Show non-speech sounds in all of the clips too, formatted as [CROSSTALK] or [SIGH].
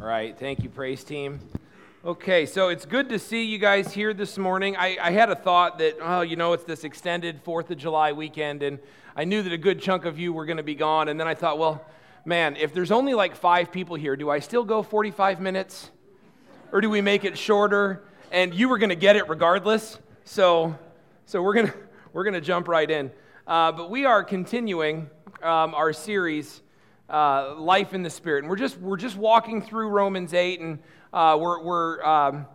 All right, thank you, praise team. Okay, so it's good to see you guys here this morning. I, I, had a thought that, oh, you know, it's this extended 4th of July weekend, and I knew that a good chunk of you were going to be gone. And then I thought, well, man, if there's only like five people here, do I still go 45 minutes? Or do we make it shorter? And you were going to get it regardless. So, so we're going to we're gonna jump right in. Uh, but we are continuing um, our series uh, life in the Spirit. And we're just, we're just walking through Romans 8, and uh, we're, we're um,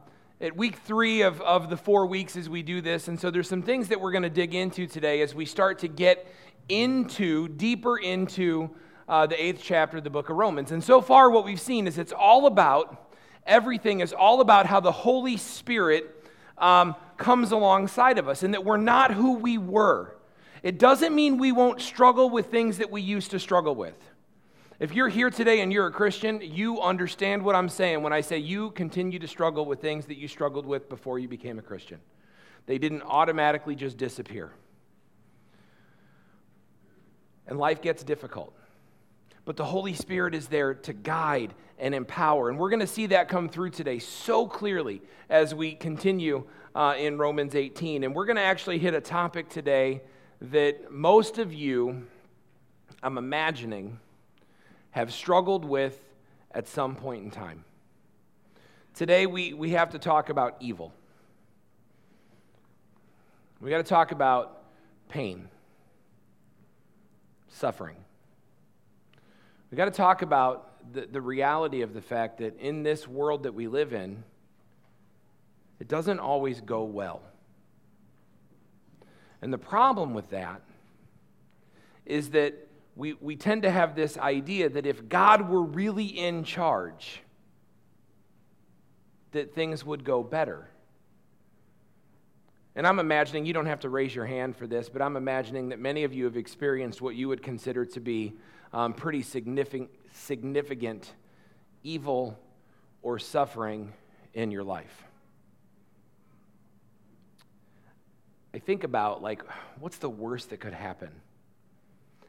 at week three of, of the four weeks as we do this. And so there's some things that we're going to dig into today as we start to get into, deeper into uh, the eighth chapter of the book of Romans. And so far, what we've seen is it's all about, everything is all about how the Holy Spirit um, comes alongside of us and that we're not who we were. It doesn't mean we won't struggle with things that we used to struggle with. If you're here today and you're a Christian, you understand what I'm saying when I say you continue to struggle with things that you struggled with before you became a Christian. They didn't automatically just disappear. And life gets difficult. But the Holy Spirit is there to guide and empower. And we're going to see that come through today so clearly as we continue uh, in Romans 18. And we're going to actually hit a topic today that most of you, I'm imagining, have struggled with at some point in time. Today, we, we have to talk about evil. We got to talk about pain, suffering. We got to talk about the, the reality of the fact that in this world that we live in, it doesn't always go well. And the problem with that is that we, we tend to have this idea that if God were really in charge, that things would go better. And I'm imagining, you don't have to raise your hand for this, but I'm imagining that many of you have experienced what you would consider to be um, pretty significant, significant evil or suffering in your life. I think about, like, what's the worst that could happen?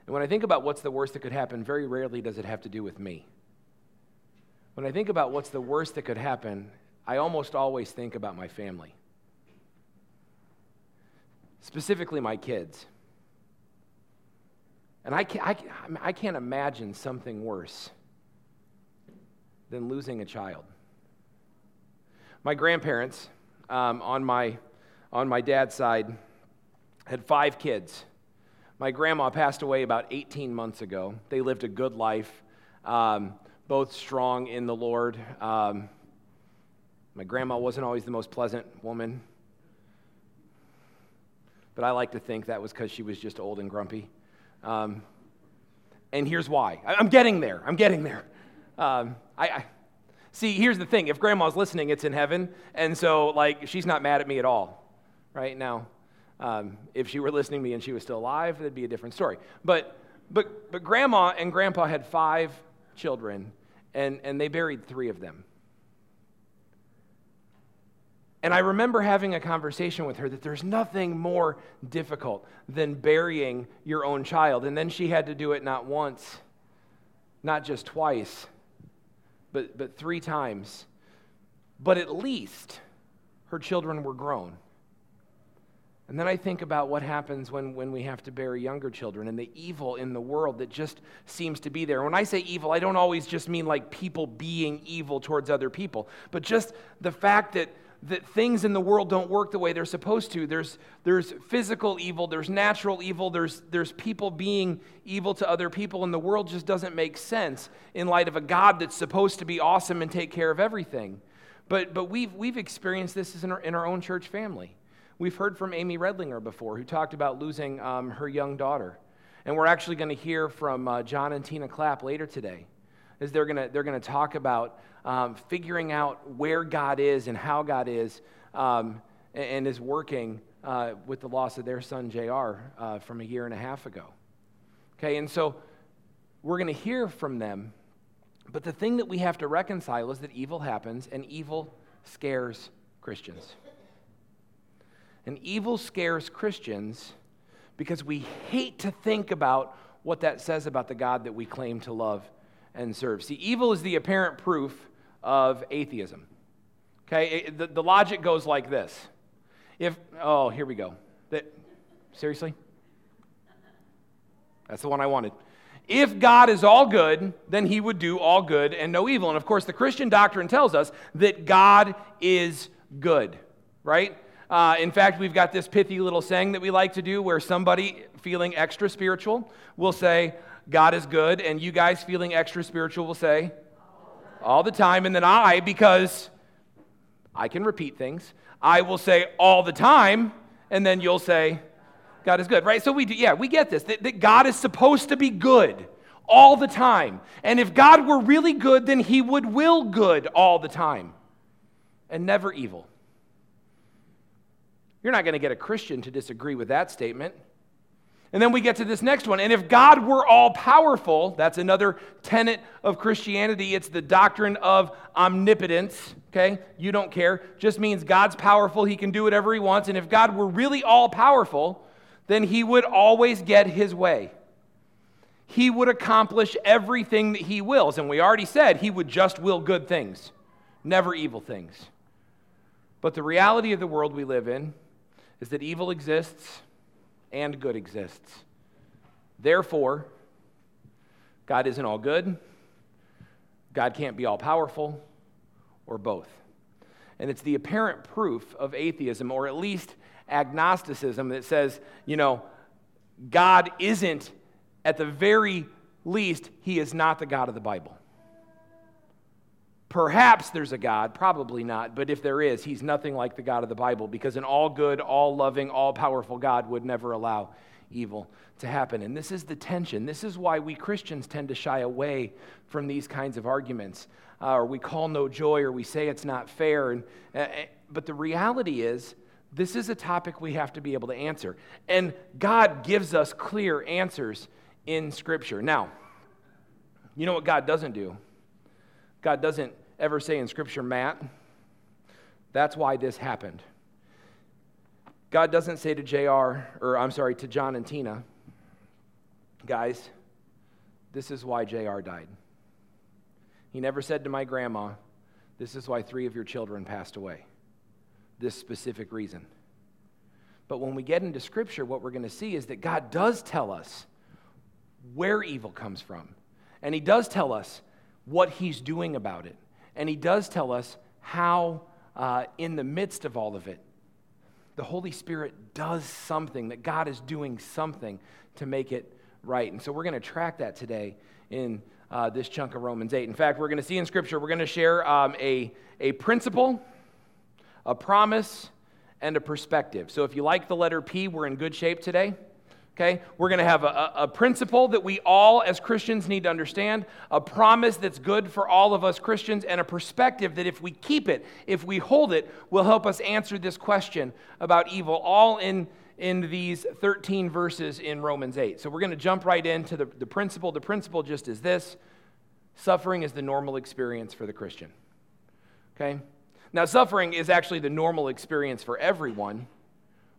And when I think about what's the worst that could happen, very rarely does it have to do with me. When I think about what's the worst that could happen, I almost always think about my family, specifically my kids. And I can't, I, I can't imagine something worse than losing a child. My grandparents, um, on, my, on my dad's side, had five kids. My grandma passed away about 18 months ago. They lived a good life, um, both strong in the Lord. Um, my grandma wasn't always the most pleasant woman, but I like to think that was because she was just old and grumpy. Um, and here's why. I'm getting there. I'm getting there. Um, I, I, see. Here's the thing. If grandma's listening, it's in heaven, and so like she's not mad at me at all, right now. Um, if she were listening to me and she was still alive, it'd be a different story. But, but, but grandma and grandpa had five children, and, and they buried three of them. And I remember having a conversation with her that there's nothing more difficult than burying your own child. And then she had to do it not once, not just twice, but, but three times. But at least her children were grown. And then I think about what happens when, when we have to bury younger children and the evil in the world that just seems to be there. When I say evil, I don't always just mean like people being evil towards other people, but just the fact that, that things in the world don't work the way they're supposed to. There's, there's physical evil, there's natural evil, there's, there's people being evil to other people, and the world just doesn't make sense in light of a God that's supposed to be awesome and take care of everything. But, but we've, we've experienced this in our, in our own church family. We've heard from Amy Redlinger before, who talked about losing um, her young daughter. And we're actually going to hear from uh, John and Tina Clapp later today, as they're going to they're talk about um, figuring out where God is and how God is um, and, and, is working uh, with the loss of their son, JR, uh, from a year and a half ago. Okay, and so we're going to hear from them. But the thing that we have to reconcile is that evil happens and evil scares Christians. And evil scares Christians because we hate to think about what that says about the God that we claim to love and serve. See, evil is the apparent proof of atheism. Okay, it, the, the logic goes like this. If, oh, here we go. That, seriously? That's the one I wanted. If God is all good, then he would do all good and no evil. And of course, the Christian doctrine tells us that God is good, right? Uh, in fact, we've got this pithy little saying that we like to do where somebody feeling extra spiritual will say, God is good, and you guys feeling extra spiritual will say, all the time. And then I, because I can repeat things, I will say all the time, and then you'll say, God is good, right? So we do, yeah, we get this that, that God is supposed to be good all the time. And if God were really good, then he would will good all the time and never evil. You're not going to get a Christian to disagree with that statement. And then we get to this next one. And if God were all powerful, that's another tenet of Christianity. It's the doctrine of omnipotence. Okay? You don't care. Just means God's powerful. He can do whatever he wants. And if God were really all powerful, then he would always get his way. He would accomplish everything that he wills. And we already said he would just will good things, never evil things. But the reality of the world we live in is that evil exists and good exists. Therefore, God isn't all good, God can't be all powerful, or both. And it's the apparent proof of atheism, or at least agnosticism that says, you know, God isn't, at the very least, He is not the God of the Bible. Perhaps there's a God, probably not, but if there is, He's nothing like the God of the Bible because an all good, all loving, all powerful God would never allow evil to happen. And this is the tension. This is why we Christians tend to shy away from these kinds of arguments. Uh, or we call no joy, or we say it's not fair. And, uh, but the reality is, this is a topic we have to be able to answer. And God gives us clear answers in Scripture. Now, you know what God doesn't do? God doesn't ever say in Scripture, Matt, that's why this happened. God doesn't say to JR, or I'm sorry, to John and Tina, guys, this is why JR died. He never said to my grandma, this is why three of your children passed away this specific reason. But when we get into Scripture, what we're going to see is that God does tell us where evil comes from. And He does tell us what He's doing about it. And He does tell us how, uh, in the midst of all of it, the Holy Spirit does something, that God is doing something to make it right. And so we're going to track that today in uh, this chunk of Romans 8. In fact, we're going to see in Scripture, we're going to share um, a, a principle a promise, and a perspective. So if you like the letter P, we're in good shape today. Okay? We're going to have a, a, principle that we all as Christians need to understand, a promise that's good for all of us Christians, and a perspective that if we keep it, if we hold it, will help us answer this question about evil, all in, in these 13 verses in Romans 8. So we're going to jump right into the, the principle. The principle just is this suffering is the normal experience for the Christian. Okay? Now, suffering is actually the normal experience for everyone,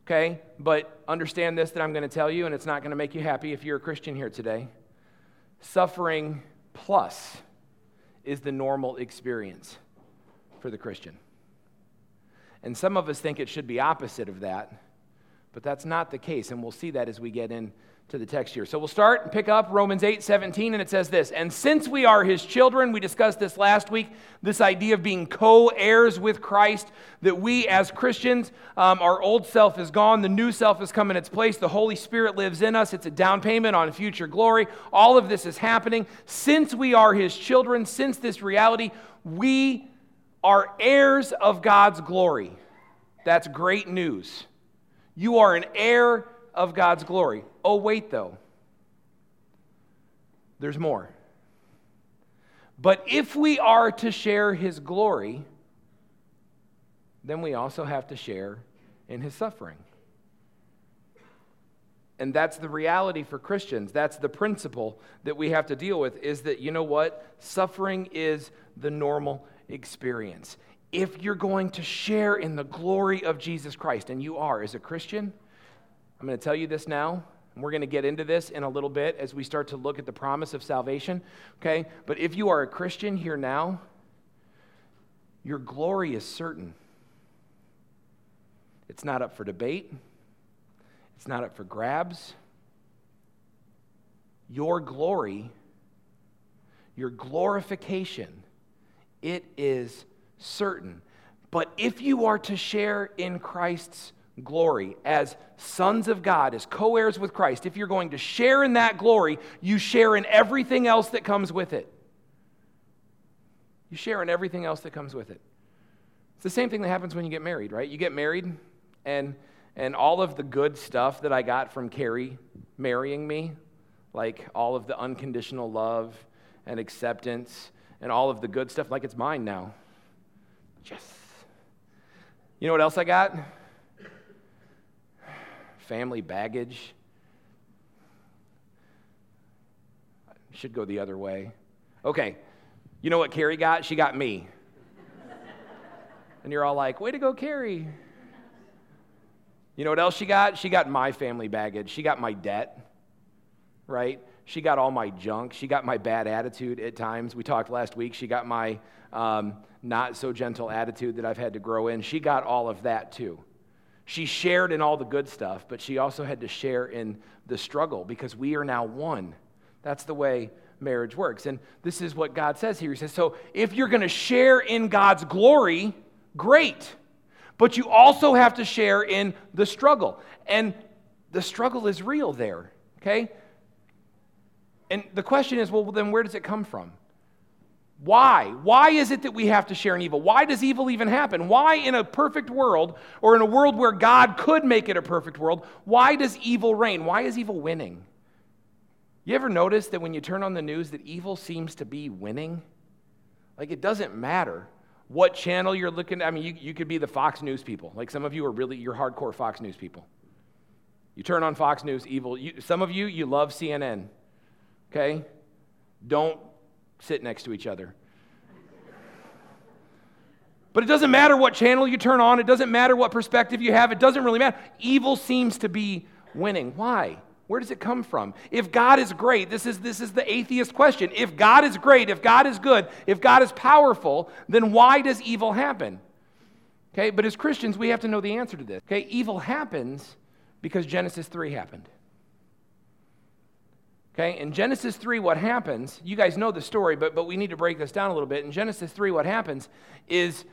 okay? But understand this that I'm going to tell you, and it's not going to make you happy if you're a Christian here today. Suffering plus is the normal experience for the Christian. And some of us think it should be opposite of that, but that's not the case, and we'll see that as we get in to the text here. So we'll start and pick up Romans 8 17, and it says this And since we are his children, we discussed this last week, this idea of being co heirs with Christ, that we as Christians, um, our old self is gone, the new self has come in its place, the Holy Spirit lives in us, it's a down payment on future glory. All of this is happening. Since we are his children, since this reality, we are heirs of God's glory. That's great news. You are an heir of God's glory. Oh, wait, though. There's more. But if we are to share his glory, then we also have to share in his suffering. And that's the reality for Christians. That's the principle that we have to deal with is that, you know what? Suffering is the normal experience. If you're going to share in the glory of Jesus Christ, and you are as a Christian, I'm going to tell you this now, and we're going to get into this in a little bit as we start to look at the promise of salvation, okay? But if you are a Christian here now, your glory is certain. It's not up for debate, it's not up for grabs. Your glory, your glorification, it is certain. But if you are to share in Christ's glory as sons of God, as co heirs with Christ, if you're going to share in that glory, you share in everything else that comes with it. You share in everything else that comes with it. It's the same thing that happens when you get married, right? You get married, and, and all of the good stuff that I got from Carrie marrying me, like all of the unconditional love and acceptance and all of the good stuff, like it's mine now. Yes. You know what else I got? Family baggage. Should go the other way. Okay, you know what Carrie got? She got me. and you're all like, way to go, Carrie. You know what else she got? She got my family baggage. She got my debt, right? She got all my junk. She got my bad attitude at times. We talked last week. She got my um, not so gentle attitude that I've had to grow in. She got all of that too. She shared in all the good stuff, but she also had to share in the struggle because we are now one. That's the way marriage works. And this is what God says here. He says, So if you're going to share in God's glory, great. But you also have to share in the struggle. And the struggle is real there, okay? And the question is well, then where does it come from? Why? Why is it that we have to share in evil? Why does evil even happen? Why, in a perfect world, or in a world where God could make it a perfect world, why does evil reign? Why is evil winning? You ever notice that when you turn on the news that evil seems to be winning? Like it doesn't matter what channel you're looking at. I mean, you, you could be the Fox News people. Like some of you are really, you're hardcore Fox News people. You turn on Fox News, evil. You, some of you, you love CNN. Okay? Don't sit next to each other. But it doesn't matter what channel you turn on, it doesn't matter what perspective you have, it doesn't really matter. Evil seems to be winning. Why? Where does it come from? If God is great, this is, this is the atheist question. If God is great, if God is good, if God is powerful, then why does evil happen? Okay, but as Christians, we have to know the answer to this. Okay, evil happens because Genesis 3 happened. Okay, in Genesis 3, what happens, you guys know the story, but, but we need to break this down a little bit. In Genesis 3, what happens is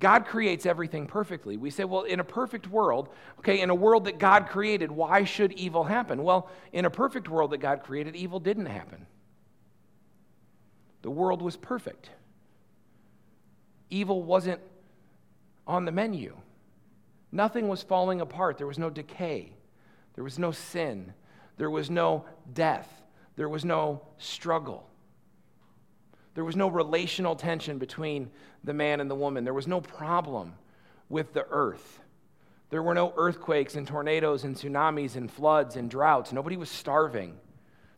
God creates everything perfectly. We say, well, in a perfect world, okay, in a world that God created, why should evil happen? Well, in a perfect world that God created, evil didn't happen. The world was perfect. Evil wasn't on the menu. Nothing was falling apart. There was no decay. There was no sin. There was no death. There was no struggle. There was no relational tension between the man and the woman. There was no problem with the earth. There were no earthquakes and tornadoes and tsunamis and floods and droughts. Nobody was starving.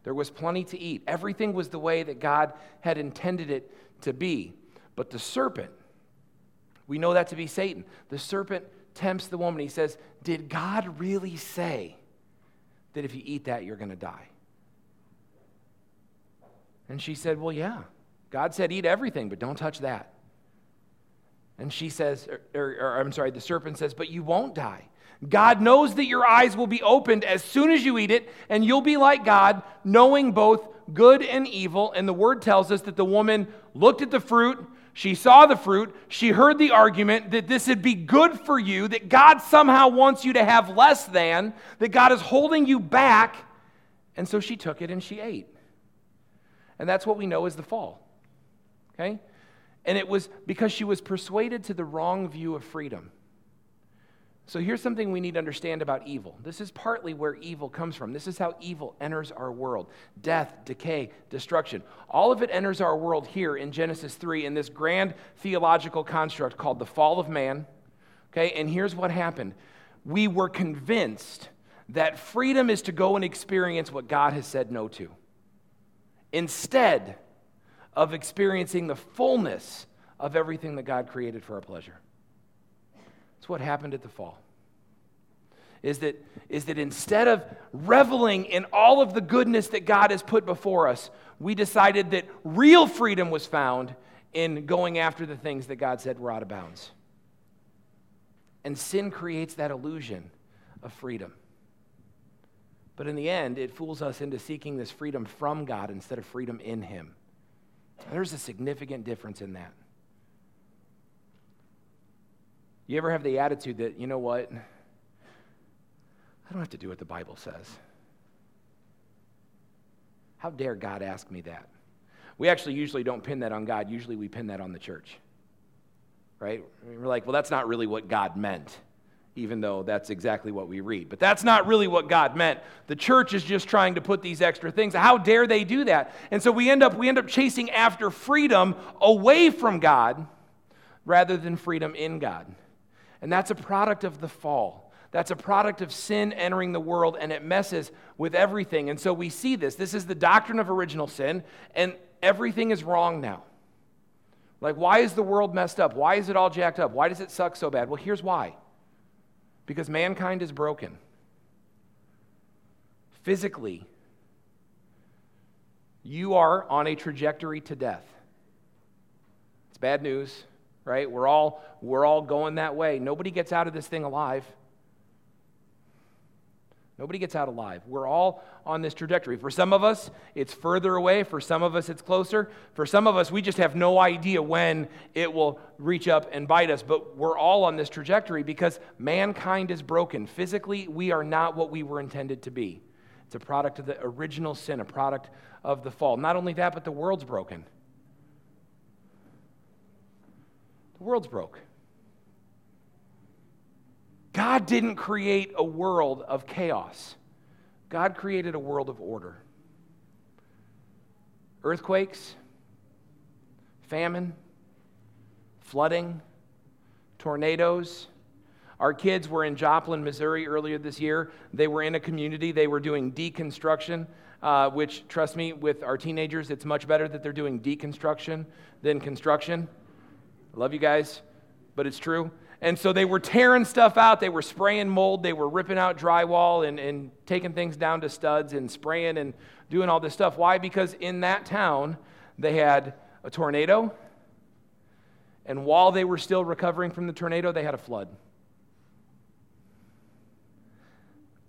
There was plenty to eat. Everything was the way that God had intended it to be. But the serpent, we know that to be Satan. The serpent tempts the woman. He says, Did God really say that if you eat that, you're going to die? And she said, Well, yeah. God said, Eat everything, but don't touch that. And she says, or, or, or, I'm sorry, the serpent says, But you won't die. God knows that your eyes will be opened as soon as you eat it, and you'll be like God, knowing both good and evil. And the word tells us that the woman looked at the fruit, she saw the fruit, she heard the argument that this would be good for you, that God somehow wants you to have less than, that God is holding you back. And so she took it and she ate. And that's what we know as the fall. Okay? And it was because she was persuaded to the wrong view of freedom. So here's something we need to understand about evil. This is partly where evil comes from. This is how evil enters our world death, decay, destruction. All of it enters our world here in Genesis 3 in this grand theological construct called the fall of man. Okay, and here's what happened we were convinced that freedom is to go and experience what God has said no to. Instead, of experiencing the fullness of everything that God created for our pleasure. That's what happened at the fall. Is that, is that instead of reveling in all of the goodness that God has put before us, we decided that real freedom was found in going after the things that God said were out of bounds. And sin creates that illusion of freedom. But in the end, it fools us into seeking this freedom from God instead of freedom in Him. There's a significant difference in that. You ever have the attitude that, you know what? I don't have to do what the Bible says. How dare God ask me that? We actually usually don't pin that on God. Usually we pin that on the church. Right? We're like, well, that's not really what God meant, even though that's exactly what we read. But that's not really what God meant. The church is just trying to put these extra things. How dare they do that? And so we end up we end up chasing after freedom away from God rather than freedom in God. And that's a product of the fall. That's a product of sin entering the world and it messes with everything. And so we see this. This is the doctrine of original sin, and everything is wrong now. Like, why is the world messed up? Why is it all jacked up? Why does it suck so bad? Well, here's why because mankind is broken. Physically, you are on a trajectory to death. It's bad news, right? We're all, we're all going that way. Nobody gets out of this thing alive. Nobody gets out alive. We're all on this trajectory. For some of us, it's further away. For some of us, it's closer. For some of us, we just have no idea when it will reach up and bite us. But we're all on this trajectory because mankind is broken. Physically, we are not what we were intended to be. It's a product of the original sin, a product of the fall. Not only that, but the world's broken. The world's broke. God didn't create a world of chaos, God created a world of order. Earthquakes, famine, flooding, tornadoes. Our kids were in Joplin, Missouri earlier this year. They were in a community, they were doing deconstruction. Uh, which, trust me, with our teenagers, it's much better that they're doing deconstruction than construction. Love you guys, but it's true. And so they were tearing stuff out. They were spraying mold. They were ripping out drywall and, and taking things down to studs and spraying and doing all this stuff. Why? Because in that town, they had a tornado. And while they were still recovering from the tornado, they had a flood.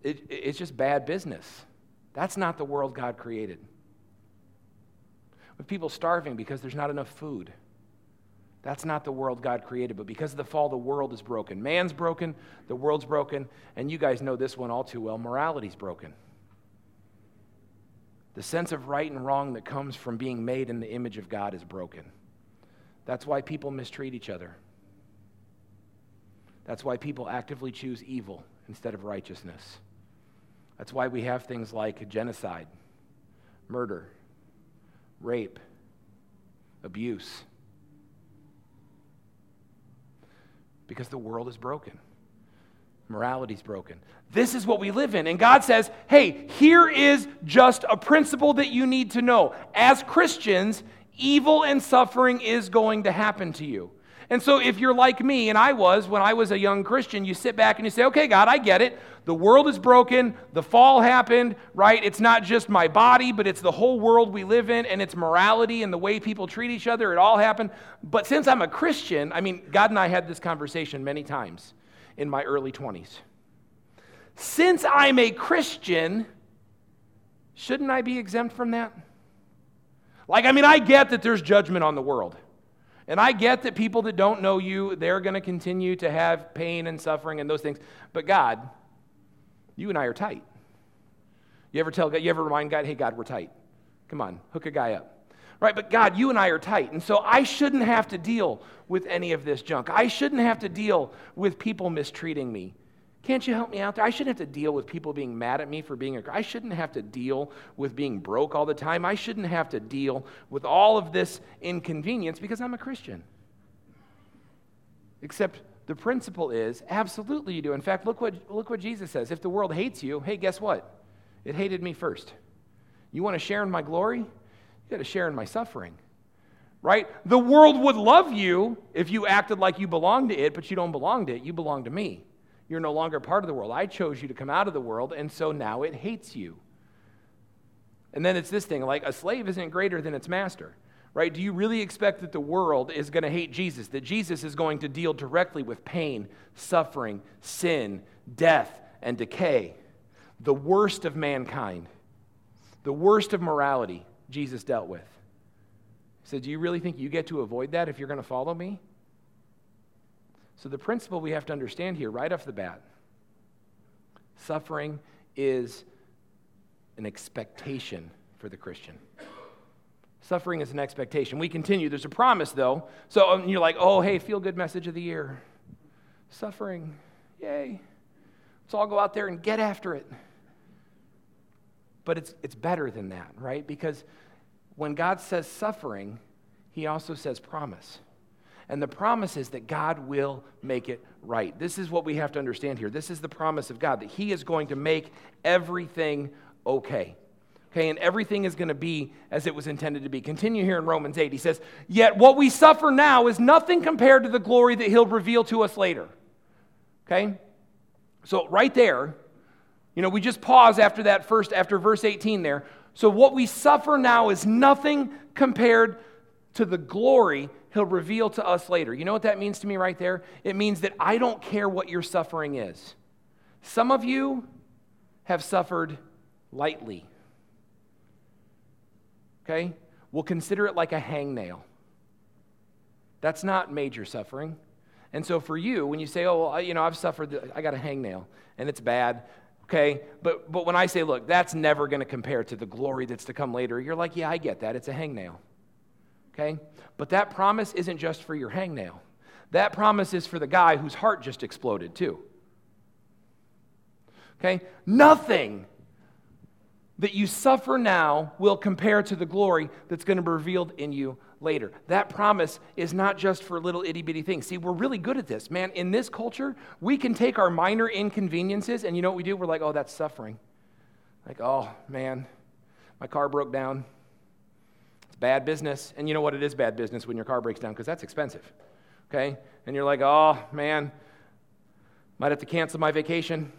It, it's just bad business. That's not the world God created. With people starving because there's not enough food. That's not the world God created, but because of the fall, the world is broken. Man's broken, the world's broken, and you guys know this one all too well morality's broken. The sense of right and wrong that comes from being made in the image of God is broken. That's why people mistreat each other. That's why people actively choose evil instead of righteousness. That's why we have things like genocide, murder, rape, abuse because the world is broken. Morality is broken. This is what we live in. And God says, hey, here is just a principle that you need to know. As Christians, evil and suffering is going to happen to you. And so, if you're like me, and I was when I was a young Christian, you sit back and you say, okay, God, I get it. The world is broken. The fall happened, right? It's not just my body, but it's the whole world we live in, and it's morality and the way people treat each other. It all happened. But since I'm a Christian, I mean, God and I had this conversation many times in my early 20s. Since I'm a Christian, shouldn't I be exempt from that? Like, I mean, I get that there's judgment on the world. And I get that people that don't know you, they're going to continue to have pain and suffering and those things. But God, you and I are tight. You ever tell God, you ever remind God, hey, God, we're tight. Come on, hook a guy up. Right, but God, you and I are tight. And so I shouldn't have to deal with any of this junk. I shouldn't have to deal with people mistreating me. Can't you help me out there? I shouldn't have to deal with people being mad at me for being a I shouldn't have to deal with being broke all the time. I shouldn't have to deal with all of this inconvenience because I'm a Christian. Except the principle is absolutely you do. In fact, look what, look what Jesus says. If the world hates you, hey, guess what? It hated me first. You want to share in my glory? You got to share in my suffering. Right? The world would love you if you acted like you belonged to it, but you don't belong to it. You belong to me. You're no longer part of the world. I chose you to come out of the world, and so now it hates you. And then it's this thing like a slave isn't greater than its master. right? Do you really expect that the world is going to hate Jesus? That Jesus is going to deal directly with pain, suffering, sin, death, and decay? The worst of mankind, the worst of morality, Jesus dealt with. He said, Do you really think you get to avoid that if you're going to follow me? So, the principle we have to understand here right off the bat suffering is an expectation for the Christian. Suffering is an expectation. We continue. There's a promise, though. So um, you're like, oh, hey, feel good message of the year. Suffering, yay. Let's all go out there and get after it. But it's, it's better than that, right? Because when God says suffering, he also says promise. And the promise is that God will make it right. This is what we have to understand here. This is the promise of God that He is going to make everything okay okay, and everything is going to be as it was intended to be. Continue here in Romans 8. He says, Yet what we suffer now is nothing compared to the glory that he'll reveal to us later. Okay? So, right there, you know, we just pause after that first, after verse 18 there. So, what we suffer now is nothing compared to the glory he'll reveal to us later. You know what that means to me right there? It means that I don't care what your suffering is. Some of you have suffered lightly okay? We'll consider it like a hangnail. That's not major suffering. And so for you, when you say, oh, well, you know, I've suffered, I got a hangnail, and it's bad, okay? But, but when I say, look, that's never going to compare to the glory that's to come later, you're like, yeah, I get that. It's a hangnail, okay? But that promise isn't just for your hangnail. That promise is for the guy whose heart just exploded, too. Okay? Nothing that you suffer now will compare to the glory that's going to be revealed in you later. That promise is not just for little itty bitty things. See, we're really good at this. Man, in this culture, we can take our minor inconveniences and you know what we do? We're like, oh, that's suffering. Like, oh, man, my car broke down. Bad business. And you know what? It is bad business when your car breaks down because that's expensive. Okay? And you're like, oh, man, might have to cancel my vacation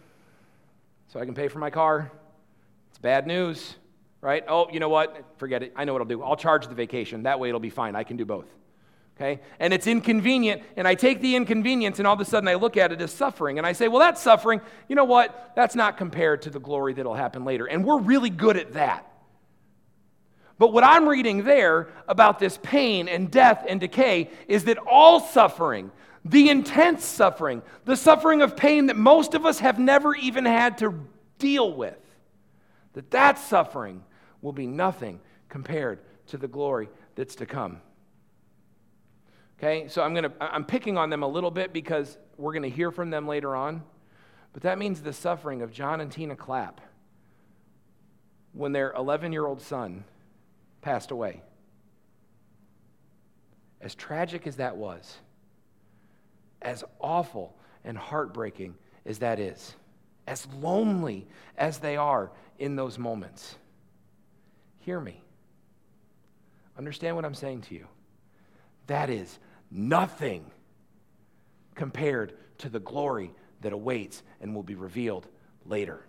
so I can pay for my car It's bad news, right? Oh, you know what? Forget it. I know what I'll do. I'll charge the vacation. That way it'll be fine. I can do both. Okay? And it's inconvenient, and I take the inconvenience, and all of a sudden I look at it as suffering, and I say, well, that's suffering. You know what? That's not compared to the glory that'll happen later. And we're really good at that. But what I'm reading there about this pain and death and decay is that all suffering, the intense suffering, the suffering of pain that most of us have never even had to deal with, that that suffering will be nothing compared to the glory that's to come. Okay, so I'm to I'm picking on them a little bit because we're going to hear from them later on. But that means the suffering of John and Tina Clapp when their 11-year-old son passed away. As tragic as that was, as awful and heartbreaking as that is, as lonely as they are in those moments. Hear me. Understand what I'm saying to you. That is nothing compared to the glory that awaits and will be revealed later.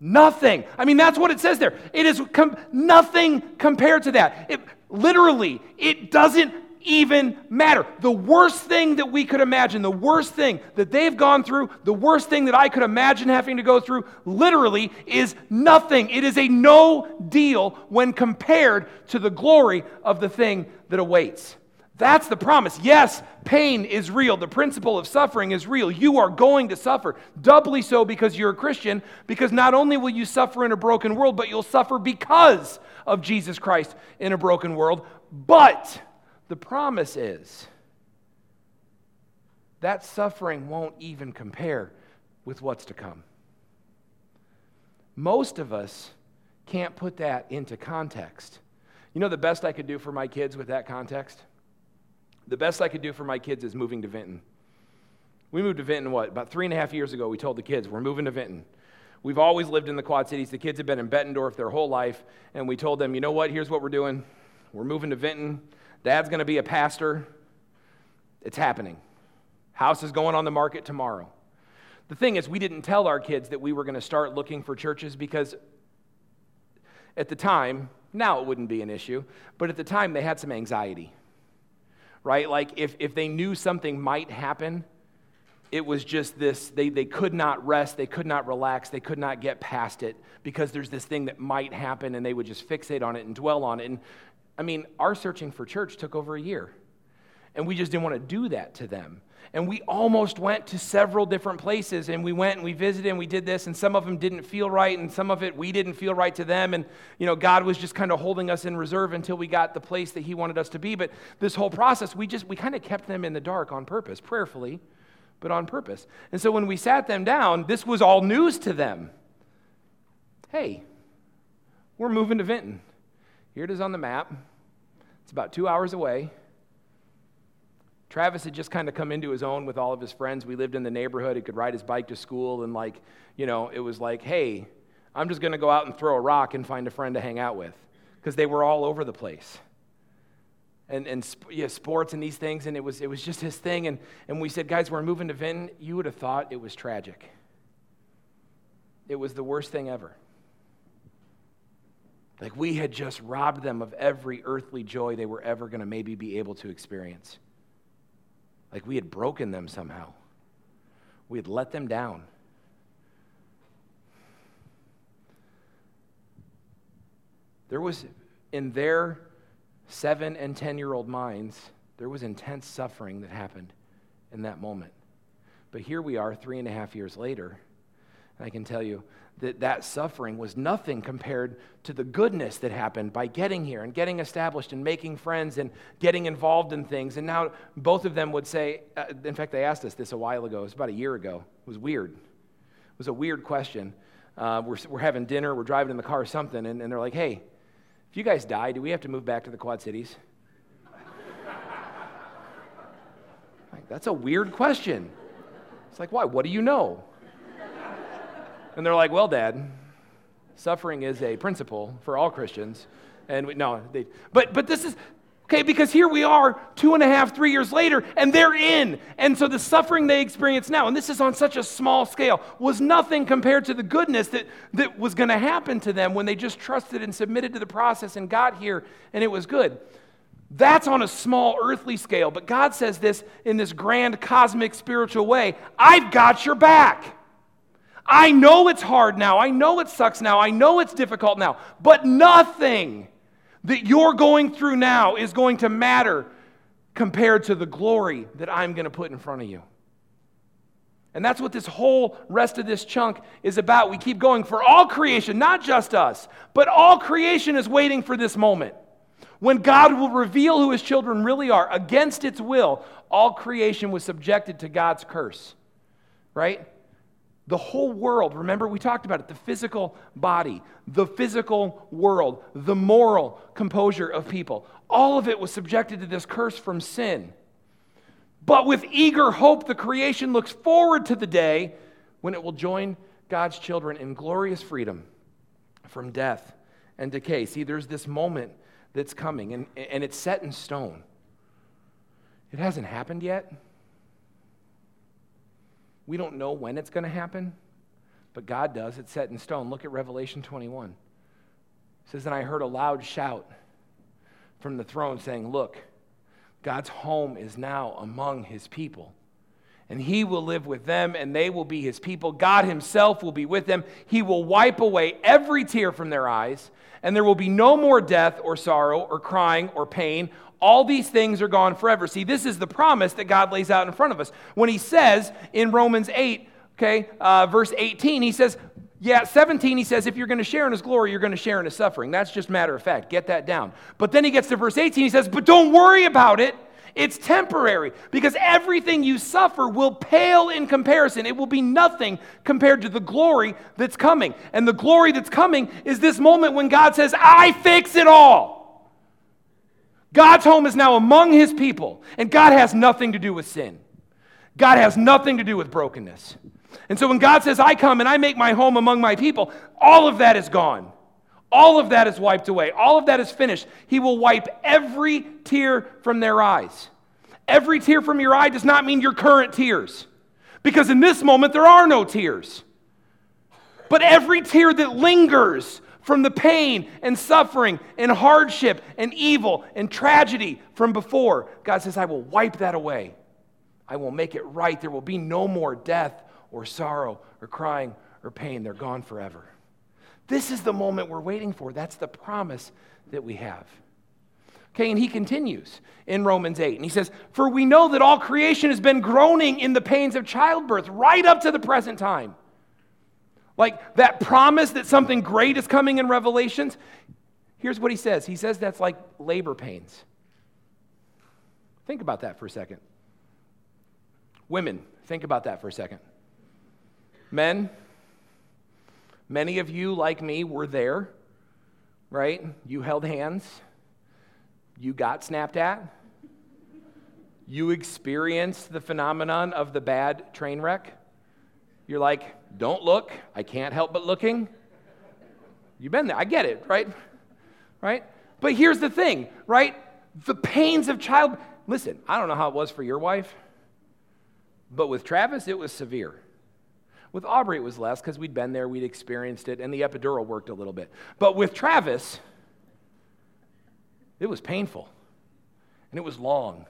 Nothing. I mean, that's what it says there. It is com- nothing compared to that. It, literally, it doesn't even matter. The worst thing that we could imagine, the worst thing that they've gone through, the worst thing that I could imagine having to go through, literally is nothing. It is a no deal when compared to the glory of the thing that awaits. That's the promise. Yes, pain is real. The principle of suffering is real. You are going to suffer. Doubly so because you're a Christian, because not only will you suffer in a broken world, but you'll suffer because of Jesus Christ in a broken world. But the promise is that suffering won't even compare with what's to come. Most of us can't put that into context. You know the best I could do for my kids with that context? The best I could do for my kids is moving to Vinton. We moved to Vinton, what, about three and a half years ago, we told the kids, we're moving to Vinton. We've always lived in the Quad Cities. The kids have been in Bettendorf their whole life, and we told them, you know what, here's what we're doing. We're moving to Vinton. Dad's going to be a pastor. It's happening. House is going on the market tomorrow. The thing is, we didn't tell our kids that we were going to start looking for churches because At the time, now it wouldn't be an issue, but at the time they had some anxiety, right? Like if, if they knew something might happen, it was just this they, they could not rest, they could not relax, they could not get past it because there's this thing that might happen and they would just fixate on it and dwell on it. And I mean, our searching for church took over a year. And we just didn't want to do that to them. And we almost went to several different places and we went and we visited and we did this and some of them didn't feel right and some of it we didn't feel right to them and you know God was just kind of holding us in reserve until we got the place that he wanted us to be but this whole process we just we kind of kept them in the dark on purpose prayerfully but on purpose. And so when we sat them down this was all news to them. Hey, we're moving to Vinton. Here it is on the map. It's about 2 hours away. Travis had just kind of come into his own with all of his friends. We lived in the neighborhood. He could ride his bike to school, and like, you know, it was like, hey, I'm just going to go out and throw a rock and find a friend to hang out with because they were all over the place. And, and yeah, sports and these things, and it was, it was just his thing. And, and we said, guys, we're moving to Vinton. You would have thought it was tragic. It was the worst thing ever. Like we had just robbed them of every earthly joy they were ever going to maybe be able to experience. Like we had broken them somehow, we had let them down. There was, in their seven and 10 year old minds, there was intense suffering that happened in that moment. But here we are, three and a half years later, and I can tell you that that suffering was nothing compared to the goodness that happened by getting here and getting established and making friends and getting involved in things. And now both of them would say, uh, in fact, they asked us this a while ago, it was about a year ago. It was weird. It was a weird question. Uh, we're, we're having dinner, we're driving in the car or something, and, and they're like, hey, if you guys die, do we have to move back to the Quad Cities? [LAUGHS] like, that's a weird question. It's like, why? What do you know? And they're like, well, Dad, suffering is a principle for all Christians. And we, no, they, but, but this is, okay, because here we are two and a half, three years later, and they're in. And so the suffering they experience now, and this is on such a small scale, was nothing compared to the goodness that, that was going to happen to them when they just trusted and submitted to the process and got here, and it was good. That's on a small earthly scale, but God says this in this grand cosmic spiritual way I've got your back. I know it's hard now. I know it sucks now. I know it's difficult now. But nothing that you're going through now is going to matter compared to the glory that I'm going to put in front of you. And that's what this whole rest of this chunk is about. We keep going for all creation, not just us, but all creation is waiting for this moment. When God will reveal who his children really are against its will, all creation was subjected to God's curse, right? The whole world, remember we talked about it, the physical body, the physical world, the moral composure of people, all of it was subjected to this curse from sin. But with eager hope, the creation looks forward to the day when it will join God's children in glorious freedom from death and decay. See, there's this moment that's coming, and, and it's set in stone. It hasn't happened yet. We don't know when it's going to happen, but God does. It's set in stone. Look at Revelation 21. It says, And I heard a loud shout from the throne saying, Look, God's home is now among his people. And he will live with them, and they will be his people. God himself will be with them. He will wipe away every tear from their eyes, and there will be no more death or sorrow or crying or pain all these things are gone forever. See, this is the promise that God lays out in front of us. When he says in Romans 8, okay, uh, verse 18, he says, yeah, 17, he says, if you're going to share in his glory, you're going to share in his suffering. That's just matter of fact. Get that down. But then he gets to verse 18, he says, but don't worry about it. It's temporary because everything you suffer will pale in comparison. It will be nothing compared to the glory that's coming. And the glory that's coming is this moment when God says, I fix it all. God's home is now among his people, and God has nothing to do with sin. God has nothing to do with brokenness. And so when God says, I come and I make my home among my people, all of that is gone. All of that is wiped away. All of that is finished. He will wipe every tear from their eyes. Every tear from your eye does not mean your current tears, because in this moment there are no tears. But every tear that lingers from the pain and suffering and hardship and evil and tragedy from before. God says, I will wipe that away. I will make it right. There will be no more death or sorrow or crying or pain. They're gone forever. This is the moment we're waiting for. That's the promise that we have. Okay, and he continues in Romans 8, and he says, For we know that all creation has been groaning in the pains of childbirth right up to the present time. Like that promise that something great is coming in Revelations. Here's what he says He says that's like labor pains. Think about that for a second. Women, think about that for a second. Men, many of you, like me, were there, right? You held hands you got snapped at. You experienced the phenomenon of the bad train wreck. You're like, don't look. I can't help but looking. You've been there. I get it, right? Right? But here's the thing, right? The pains of child. Listen, I don't know how it was for your wife, but with Travis, it was severe. With Aubrey, it was less because we'd been there, we'd experienced it, and the epidural worked a little bit. But with Travis, it was painful, and it was long,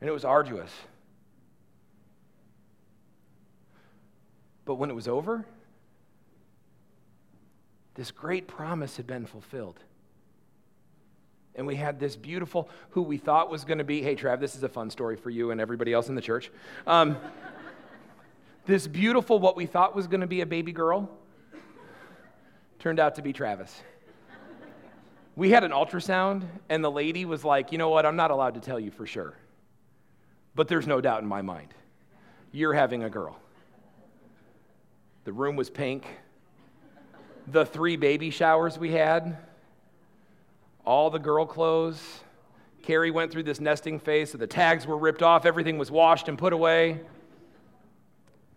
and it was arduous. But when it was over, this great promise had been fulfilled. And we had this beautiful, who we thought was going to be, hey, Trav, this is a fun story for you and everybody else in the church. Um, [LAUGHS] this beautiful, what we thought was going to be a baby girl, turned out to be Travis we had an ultrasound, and the lady was like, You know what? I'm not allowed to tell you for sure. But there's no doubt in my mind. You're having a girl. The room was pink. The three baby showers we had, all the girl clothes. Carrie went through this nesting phase, so the tags were ripped off, everything was washed and put away.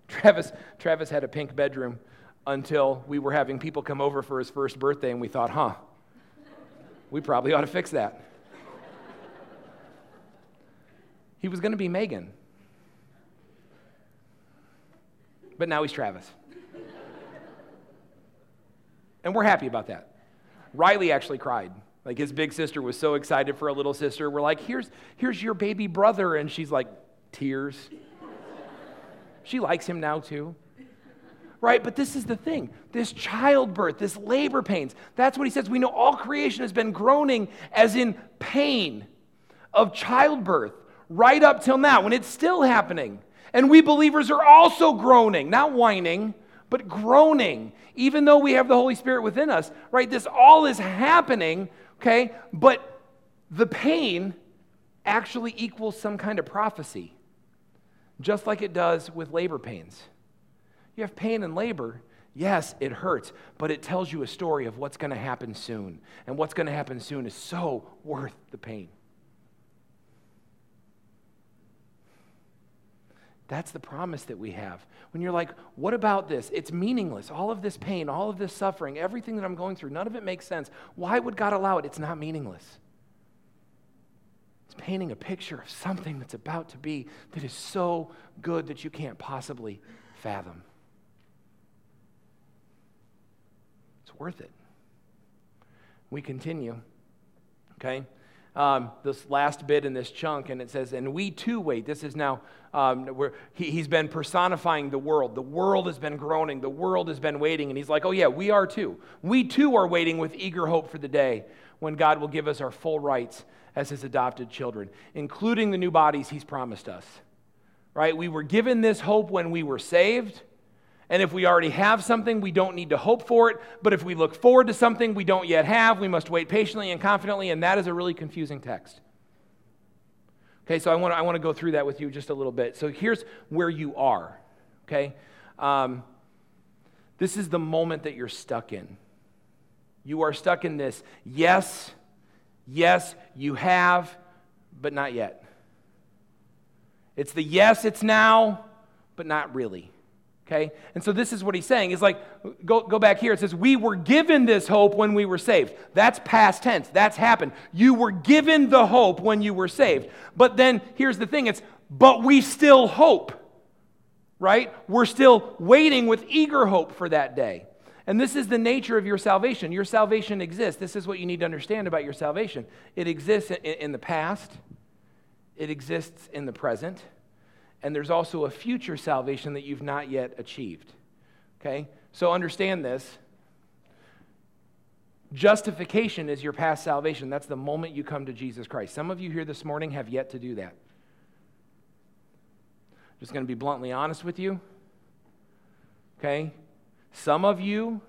Travis, Travis had a pink bedroom until we were having people come over for his first birthday, and we thought, huh, we probably ought to fix that. He was going to be Megan. But now he's Travis. And we're happy about that. Riley actually cried. Like his big sister was so excited for a little sister. We're like, here's, here's your baby brother. And she's like, tears. she likes him now too right? But this is the thing this childbirth, this labor pains, that's what he says. We know all creation has been groaning as in pain of childbirth right up till now, when it's still happening. And we believers are also groaning, not whining, but groaning, even though we have the Holy Spirit within us, right? This all is happening, okay? But the pain actually equals some kind of prophecy, just like it does with labor pains. You have pain and labor. Yes, it hurts, but it tells you a story of what's going to happen soon. And what's going to happen soon is so worth the pain. That's the promise that we have. When you're like, what about this? It's meaningless. All of this pain, all of this suffering, everything that I'm going through, none of it makes sense. Why would God allow it? It's not meaningless. It's painting a picture of something that's about to be that is so good that you can't possibly fathom. It's worth it. We continue, okay? Um, this last bit in this chunk, and it says, and we too wait. This is now, um, where he, he's been personifying the world. The world has been groaning, the world has been waiting. And he's like, oh, yeah, we are too. We too are waiting with eager hope for the day when God will give us our full rights as his adopted children, including the new bodies he's promised us. Right? We were given this hope when we were saved. And if we already have something, we don't need to hope for it. But if we look forward to something we don't yet have, we must wait patiently and confidently. And that is a really confusing text. Okay, so I want to, I want to go through that with you just a little bit. So here's where you are. Okay? Um, this is the moment that you're stuck in. You are stuck in this yes, yes, you have, but not yet. It's the yes, it's now, but not really. Okay? And so this is what he's saying. Is like, go, go back here. It says, We were given this hope when we were saved. That's past tense. That's happened. You were given the hope when you were saved. But then here's the thing it's, but we still hope, right? We're still waiting with eager hope for that day. And this is the nature of your salvation. Your salvation exists. This is what you need to understand about your salvation it exists in, in the past, it exists in the present, and there's also a future salvation that you've not yet achieved. Okay? So understand this. Justification is your past salvation. That's the moment you come to Jesus Christ. Some of you here this morning have yet to do that. I'm Just going to be bluntly honest with you. Okay? Some of you,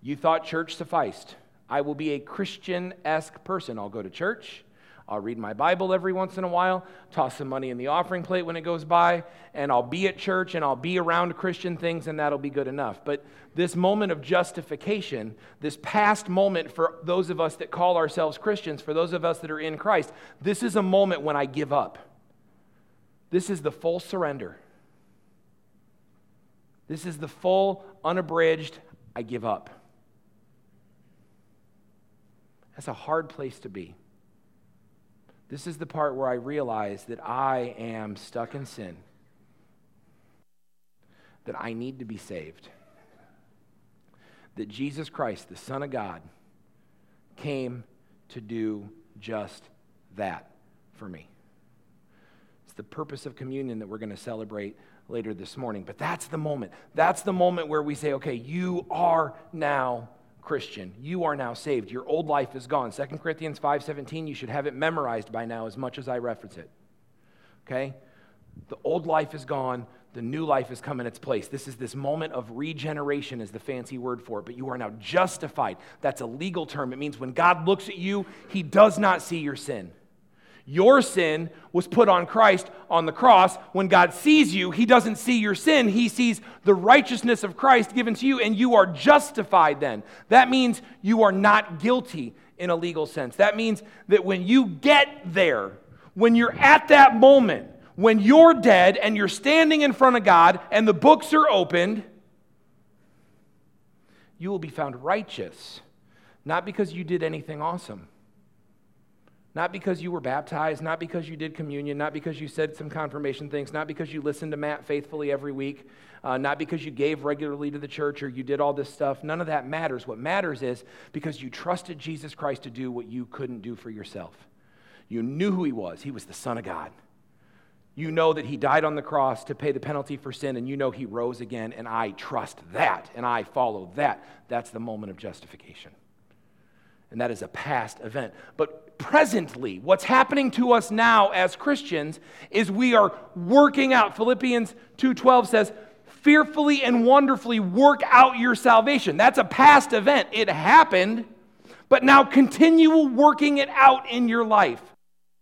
you thought church sufficed. I will be a Christian esque person. I'll go to church. I'll read my Bible every once in a while, toss some money in the offering plate when it goes by, and I'll be at church and I'll be around Christian things, and that'll be good enough. But this moment of justification, this past moment for those of us that call ourselves Christians, for those of us that are in Christ, this is a moment when I give up. This is the full surrender. This is the full, unabridged, I give up. That's a hard place to be. This is the part where I realize that I am stuck in sin, that I need to be saved, that Jesus Christ, the Son of God, came to do just that for me. It's the purpose of communion that we're going to celebrate later this morning. But that's the moment. That's the moment where we say, okay, you are now Christian. You are now saved. Your old life is gone. 2 Corinthians 5:17, you should have it memorized by now as much as I reference it. Okay? The old life is gone. The new life has come in its place. This is this moment of regeneration, is the fancy word for it. But you are now justified. That's a legal term. It means when God looks at you, he does not see your sin. Your sin was put on Christ on the cross. When God sees you, He doesn't see your sin. He sees the righteousness of Christ given to you, and you are justified then. That means you are not guilty in a legal sense. That means that when you get there, when you're at that moment, when you're dead and you're standing in front of God and the books are opened, you will be found righteous, not because you did anything awesome not because you were baptized, not because you did communion, not because you said some confirmation things, not because you listened to Matt faithfully every week, uh, not because you gave regularly to the church or you did all this stuff. None of that matters. What matters is because you trusted Jesus Christ to do what you couldn't do for yourself. You knew who he was, he was the Son of God. You know that he died on the cross to pay the penalty for sin, and you know he rose again, and I trust that, and I follow that. That's the moment of justification. And that is a past event. But presently, what's happening to us now as Christians is we are working out. Philippians 2:12 says, "Fearfully and wonderfully work out your salvation." That's a past event. It happened, but now continue working it out in your life.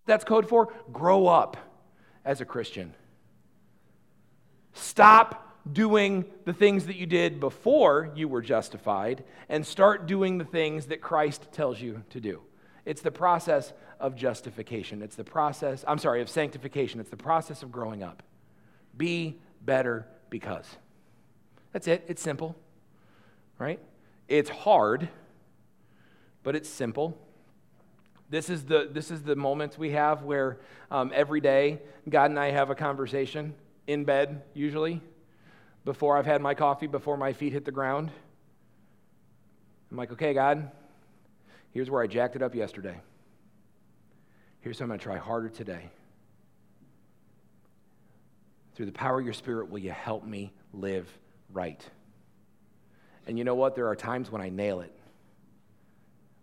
That's code for grow up as a Christian. Stop doing the things that you did before you were justified and start doing the things that Christ tells you to do. It's the process of justification. It's the process, I'm sorry, of sanctification. It's the process of growing up. Be better because. That's it. It's simple, right? It's hard, but it's simple. This is the, this is the moments we have where um, every day God and I have a conversation in bed, usually, before I've had my coffee, before my feet hit the ground. I'm like, okay, God, Here's where I jacked it up yesterday. Here's how I'm going to try harder today. Through the power of your Spirit, will you help me live right? And you know what? There are times when I nail it.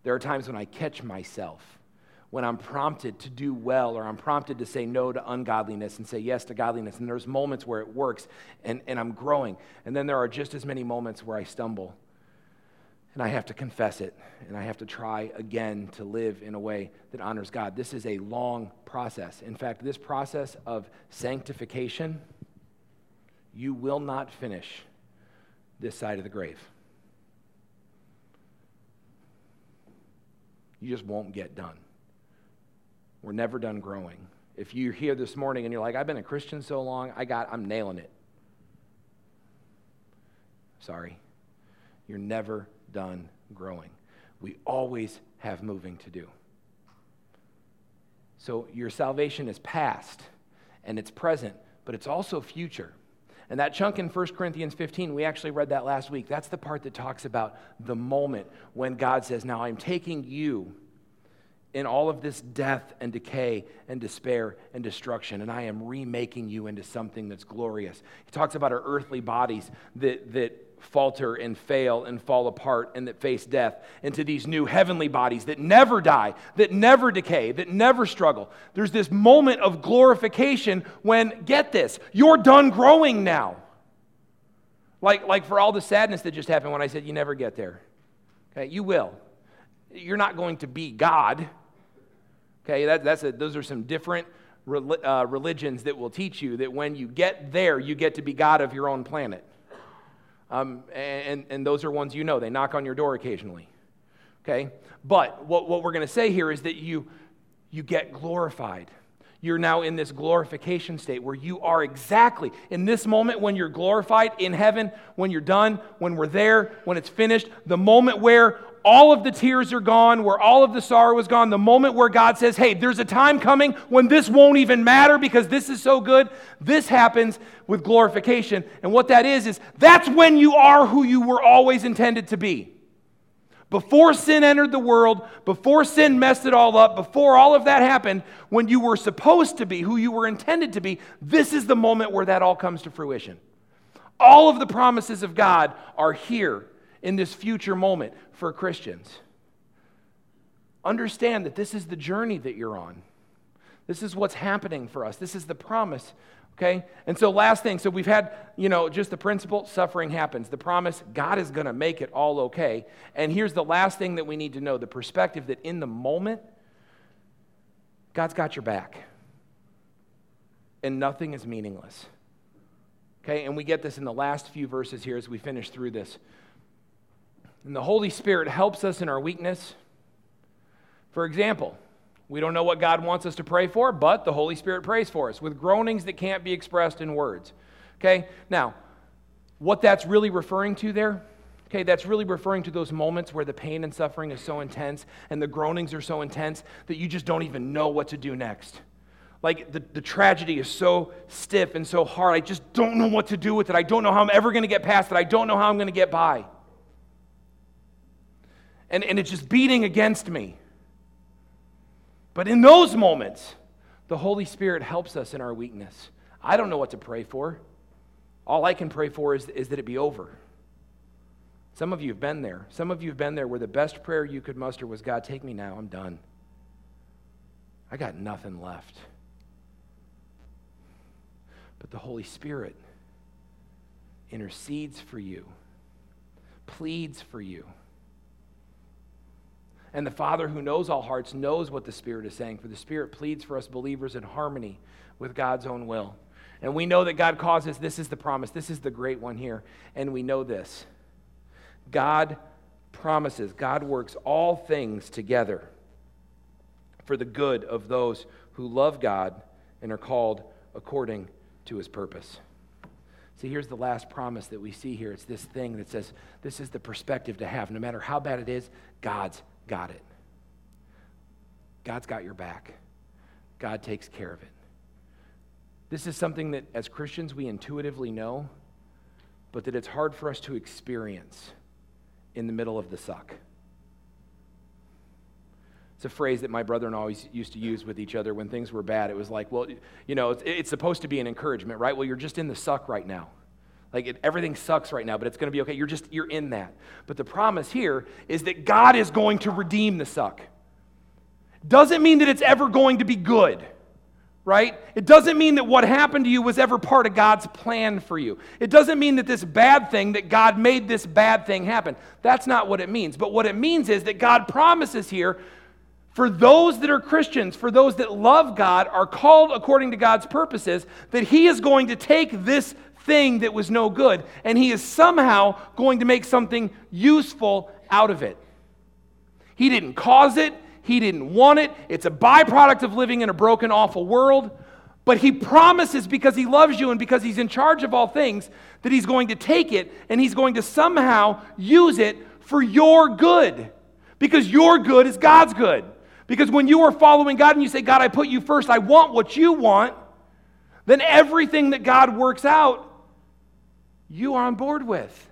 There are times when I catch myself, when I'm prompted to do well, or I'm prompted to say no to ungodliness and say yes to godliness. And there's moments where it works and, and I'm growing. And then there are just as many moments where I stumble and I have to confess it, and I have to try again to live in a way that honors God. This is a long process. In fact, this process of sanctification, you will not finish this side of the grave. You just won't get done. We're never done growing. If you're here this morning and you're like, I've been a Christian so long, I got, I'm nailing it. Sorry. You're never done growing. We always have moving to do. So your salvation is past and it's present, but it's also future. And that chunk in 1 Corinthians 15, we actually read that last week. That's the part that talks about the moment when God says, Now I'm taking you in all of this death and decay and despair and destruction, and I am remaking you into something that's glorious. He talks about our earthly bodies that, that falter and fail and fall apart and that face death into these new heavenly bodies that never die, that never decay, that never struggle. There's this moment of glorification when, get this, you're done growing now. Like, like for all the sadness that just happened when I said you never get there. Okay, you will. You're not going to be God. Okay, that, that's a, those are some different uh, religions that will teach you that when you get there, you get to be God of your own planet. Um, and, and those are ones you know, they knock on your door occasionally. Okay? But what, what we're going to say here is that you, you get glorified. You're now in this glorification state where you are exactly in this moment when you're glorified in heaven, when you're done, when we're there, when it's finished, the moment where all of the tears are gone, where all of the sorrow is gone, the moment where God says, hey, there's a time coming when this won't even matter because this is so good, this happens with glorification. And what that is, is that's when you are who you were always intended to be. Before sin entered the world, before sin messed it all up, before all of that happened, when you were supposed to be, who you were intended to be, this is the moment where that all comes to fruition. All of the promises of God are here in this future moment for Christians. Understand that this is the journey that you're on. This is what's happening for us. This is the promise. Okay? And so, last thing, so we've had, you know, just the principle suffering happens. The promise, God is going to make it all okay. And here's the last thing that we need to know the perspective that in the moment, God's got your back. And nothing is meaningless. Okay? And we get this in the last few verses here as we finish through this. And the Holy Spirit helps us in our weakness. For example, we don't know what God wants us to pray for, but the Holy Spirit prays for us with groanings that can't be expressed in words. Okay? Now, what that's really referring to there, okay, that's really referring to those moments where the pain and suffering is so intense and the groanings are so intense that you just don't even know what to do next. Like the, the tragedy is so stiff and so hard, I just don't know what to do with it. I don't know how I'm ever going to get past it. I don't know how I'm going to get by and, and it's just beating against me. But in those moments, the Holy Spirit helps us in our weakness. I don't know what to pray for. All I can pray for is, is that it be over. Some of you have been there. Some of you have been there where the best prayer you could muster was, God, take me now. I'm done. I got nothing left. But the Holy Spirit intercedes for you, pleads for you. And the Father who knows all hearts knows what the Spirit is saying, for the Spirit pleads for us believers in harmony with God's own will. And we know that God causes, this is the promise, this is the great one here. And we know this God promises, God works all things together for the good of those who love God and are called according to his purpose. See, here's the last promise that we see here. It's this thing that says this is the perspective to have. No matter how bad it is, God's got it. God's got your back. God takes care of it. This is something that as Christians we intuitively know, but that it's hard for us to experience in the middle of the suck. It's a phrase that my brother and I always used to use with each other when things were bad. It was like, well, you know, it's, it's supposed to be an encouragement, right? Well, you're just in the suck right now. Like it, everything sucks right now, but it's going to be okay. You're just, you're in that. But the promise here is that God is going to redeem the suck. Doesn't mean that it's ever going to be good, right? It doesn't mean that what happened to you was ever part of God's plan for you. It doesn't mean that this bad thing, that God made this bad thing happen. That's not what it means. But what it means is that God promises here for those that are Christians, for those that love God, are called according to God's purposes, that He is going to take this thing that was no good, and he is somehow going to make something useful out of it. He didn't cause it, he didn't want it. It's a byproduct of living in a broken, awful world. But he promises because he loves you and because he's in charge of all things that he's going to take it and he's going to somehow use it for your good. Because your good is God's good. Because when you are following God and you say, God, I put you first, I want what you want, then everything that God works out you are on board with.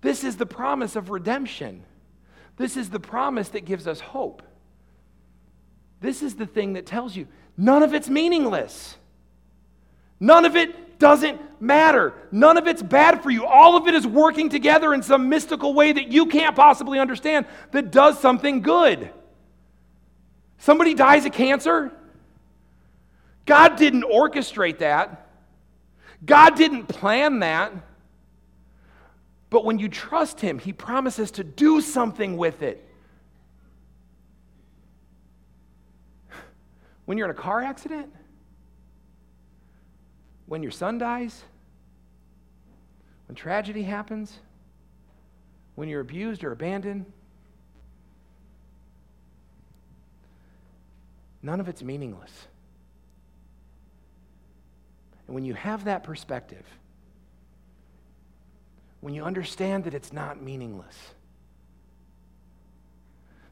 This is the promise of redemption. This is the promise that gives us hope. This is the thing that tells you none of it's meaningless. None of it doesn't matter. None of it's bad for you. All of it is working together in some mystical way that you can't possibly understand that does something good. Somebody dies of cancer. God didn't orchestrate that. God didn't plan that. But when you trust Him, He promises to do something with it. When you're in a car accident, when your son dies, when tragedy happens, when you're abused or abandoned, none of it's meaningless. And when you have that perspective, when you understand that it's not meaningless,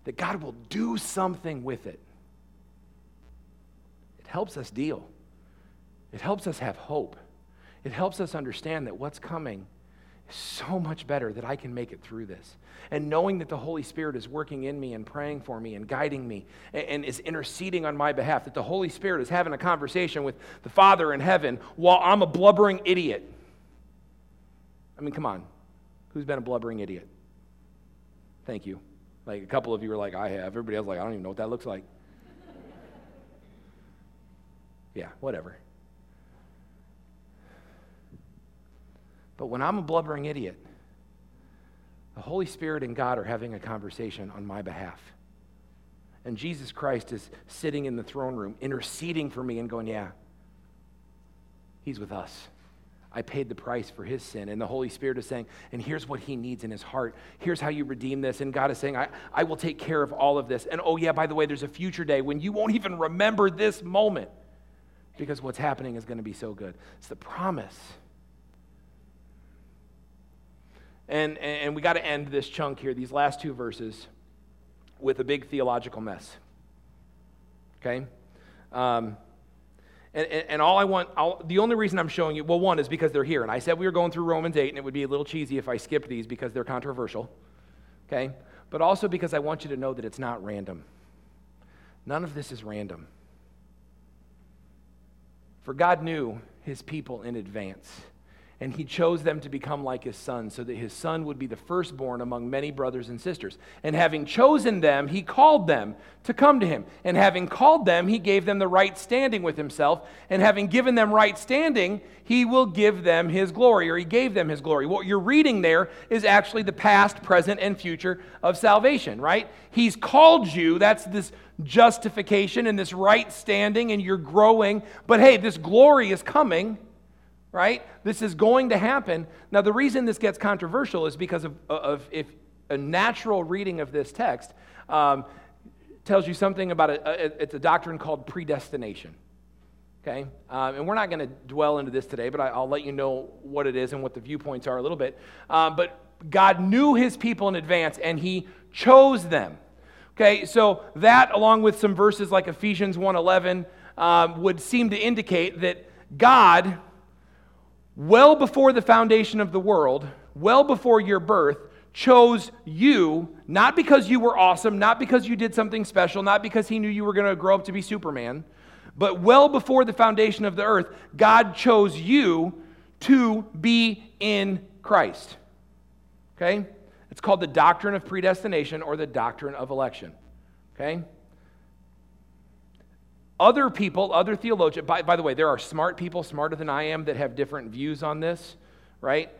that God will do something with it, it helps us deal. It helps us have hope. It helps us understand that what's coming so much better that I can make it through this. And knowing that the Holy Spirit is working in me and praying for me and guiding me and, and, is interceding on my behalf, that the Holy Spirit is having a conversation with the Father in heaven while I'm a blubbering idiot. I mean, come on. Who's been a blubbering idiot? Thank you. Like a couple of you are like, I have. Everybody else like, I don't even know what that looks like. [LAUGHS] yeah, whatever. But when I'm a blubbering idiot, the Holy Spirit and God are having a conversation on my behalf. And Jesus Christ is sitting in the throne room, interceding for me and going, Yeah, He's with us. I paid the price for his sin. And the Holy Spirit is saying, and here's what he needs in his heart. Here's how you redeem this. And God is saying, I, I will take care of all of this. And oh, yeah, by the way, there's a future day when you won't even remember this moment because what's happening is going to be so good. It's the promise And, and we got to end this chunk here, these last two verses, with a big theological mess. Okay? Um, and, and, and, all I want, I'll, the only reason I'm showing you, well, one is because they're here. And I said we were going through Romans 8, and it would be a little cheesy if I skipped these because they're controversial. Okay? But also because I want you to know that it's not random. None of this is random. For God knew his people in advance and he chose them to become like his son, so that his son would be the firstborn among many brothers and sisters. And having chosen them, he called them to come to him. And having called them, he gave them the right standing with himself. And having given them right standing, he will give them his glory, or he gave them his glory. What you're reading there is actually the past, present, and future of salvation, right? He's called you, that's this justification and this right standing, and you're growing. But hey, this glory is coming right? This is going to happen. Now, the reason this gets controversial is because of, of if a natural reading of this text um, tells you something about a, it's a doctrine called predestination. Okay? Um, and we're not going to dwell into this today, but I, will let you know what it is and what the viewpoints are a little bit. Um, but God knew his people in advance and he chose them. Okay, so that along with some verses like Ephesians 1.11 um, would seem to indicate that God well before the foundation of the world, well before your birth, chose you, not because you were awesome, not because you did something special, not because he knew you were going to grow up to be Superman, but well before the foundation of the earth, God chose you to be in Christ. Okay? It's called the doctrine of predestination or the doctrine of election. Okay? Other people, other theologians, by, by the way, there are smart people, smarter than I am, that have different views on this, right?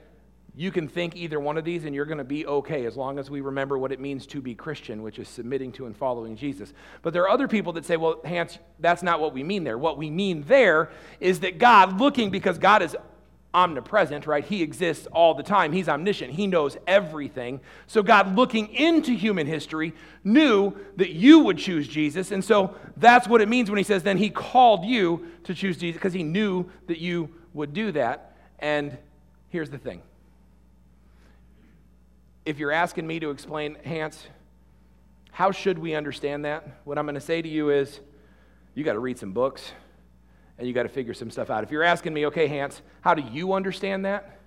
You can think either one of these and you're going to be okay as long as we remember what it means to be Christian, which is submitting to and following Jesus. But there are other people that say, well, Hans, that's not what we mean there. What we mean there is that God, looking, because God is omnipresent, right? He exists all the time. He's omniscient. He knows everything. So God, looking into human history, knew that you would choose Jesus. And so that's what it means when he says, then he called you to choose Jesus, because he knew that you would do that. And here's the thing if you're asking me to explain, Hans, how should we understand that? What I'm going to say to you is, you got to read some books and you got to figure some stuff out. If you're asking me, okay, Hans, how do you understand that?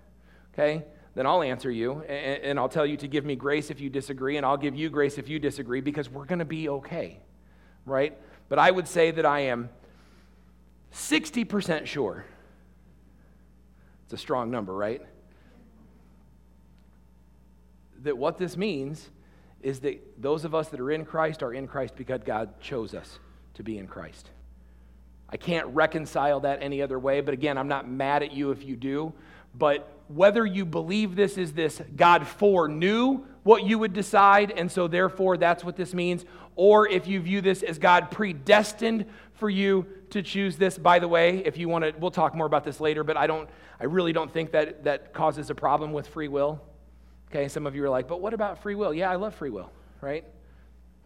okay, then I'll answer you and, and I'll tell you to give me grace if you disagree, and I'll give you grace if you disagree because we're going to be okay, right? But I would say that I am 60% sure. It's a strong number, right? That what this means is that those of us that are in Christ are in Christ because God chose us to be in Christ. I can't reconcile that any other way, but again, I'm not mad at you if you do. But whether you believe this is this God foreknew what you would decide, and so therefore that's what this means, or if you view this as God predestined for you to choose this. By the way, if you want to, we'll talk more about this later, but I don't, I really don't think that that causes a problem with free will. Okay, some of you are like, but what about free will? Yeah, I love free will, right?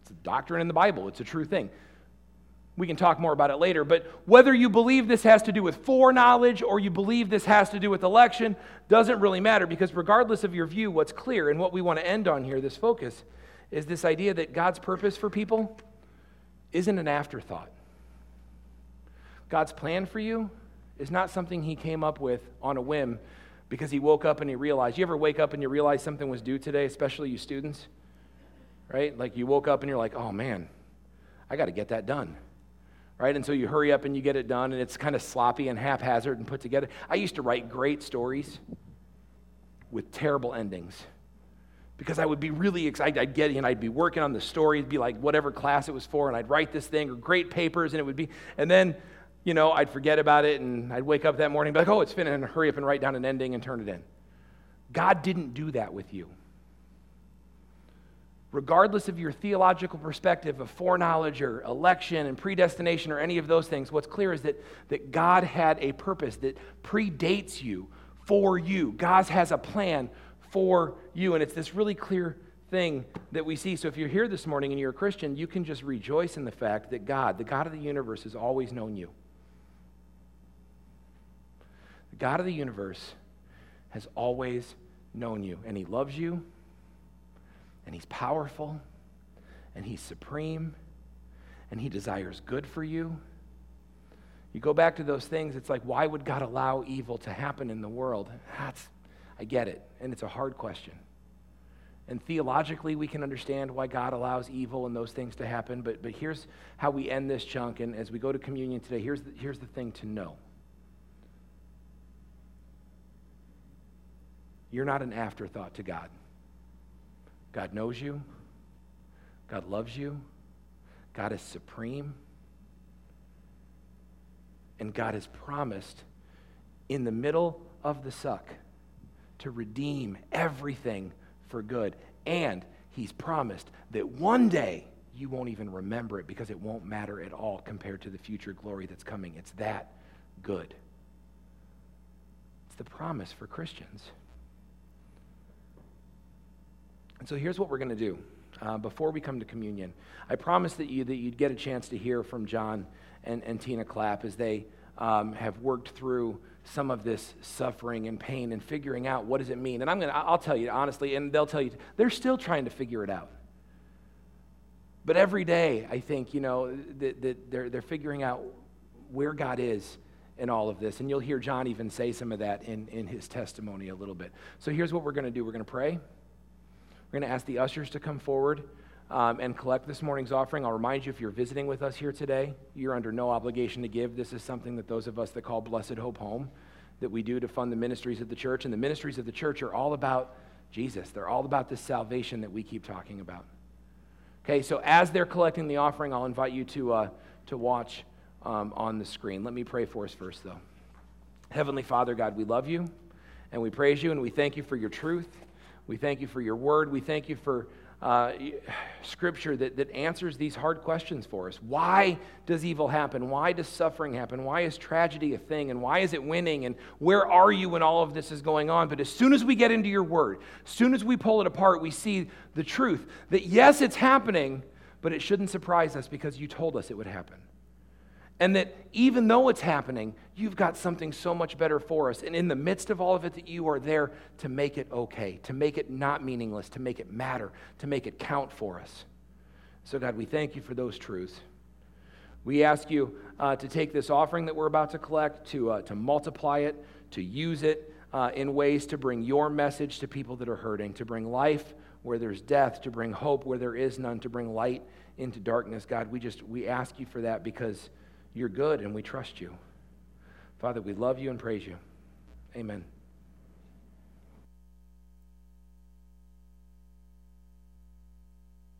It's a doctrine in the Bible, it's a true thing. We can talk more about it later, but whether you believe this has to do with foreknowledge or you believe this has to do with election doesn't really matter because, regardless of your view, what's clear and what we want to end on here, this focus, is this idea that God's purpose for people isn't an afterthought. God's plan for you is not something He came up with on a whim because He woke up and He realized. You ever wake up and you realize something was due today, especially you students? Right? Like you woke up and you're like, oh man, I got to get that done right? And so you hurry up and you get it done, and it's kind of sloppy and haphazard and put together. I used to write great stories with terrible endings because I would be really excited. I'd get and I'd be working on the story, it'd be like whatever class it was for, and I'd write this thing or great papers, and it would be, and then, you know, I'd forget about it, and I'd wake up that morning, and be like, oh, it's finished, and hurry up and write down an ending and turn it in. God didn't do that with you regardless of your theological perspective of foreknowledge or election and predestination or any of those things, what's clear is that, that God had a purpose that predates you for you. God has a plan for you. And it's this really clear thing that we see. So if you're here this morning and you're a Christian, you can just rejoice in the fact that God, the God of the universe, has always known you. The God of the universe has always known you, and He loves you and He's powerful, and He's supreme, and He desires good for you. You go back to those things, it's like, why would God allow evil to happen in the world? That's, I get it, and it's a hard question. And theologically, we can understand why God allows evil and those things to happen, but, but here's how we end this chunk. And as we go to communion today, here's the, here's the thing to know you're not an afterthought to God. God knows you. God loves you. God is supreme. And God has promised in the middle of the suck to redeem everything for good. And He's promised that one day you won't even remember it because it won't matter at all compared to the future glory that's coming. It's that good. It's the promise for Christians. And so here's what we're going to do. Uh, before we come to communion, I promised that, you, that you'd get a chance to hear from John and, and Tina Clapp as they um, have worked through some of this suffering and pain and figuring out what does it mean. And I'm going to, I'll tell you honestly, and they'll tell you, they're still trying to figure it out. But every day, I think, you know, that, that they're, they're figuring out where God is in all of this. And you'll hear John even say some of that in, in his testimony a little bit. So here's what we're going to do we're going to pray. We're going to ask the ushers to come forward um, and collect this morning's offering. I'll remind you if you're visiting with us here today, you're under no obligation to give. This is something that those of us that call Blessed Hope Home that we do to fund the ministries of the church. And the ministries of the church are all about Jesus, they're all about this salvation that we keep talking about. Okay, so as they're collecting the offering, I'll invite you to, uh, to watch um, on the screen. Let me pray for us first, though. Heavenly Father, God, we love you and we praise you and we thank you for your truth. We thank you for your word. We thank you for uh, scripture that, that answers these hard questions for us. Why does evil happen? Why does suffering happen? Why is tragedy a thing? And why is it winning? And where are you when all of this is going on? But as soon as we get into your word, as soon as we pull it apart, we see the truth that yes, it's happening, but it shouldn't surprise us because you told us it would happen. And that even though it's happening, you've got something so much better for us. And in the midst of all of it, that you are there to make it okay, to make it not meaningless, to make it matter, to make it count for us. So, God, we thank you for those truths. We ask you uh, to take this offering that we're about to collect, to, uh, to multiply it, to use it uh, in ways to bring your message to people that are hurting, to bring life where there's death, to bring hope where there is none, to bring light into darkness. God, we just we ask you for that because you're good, and we trust you. Father, we love you and praise you. Amen.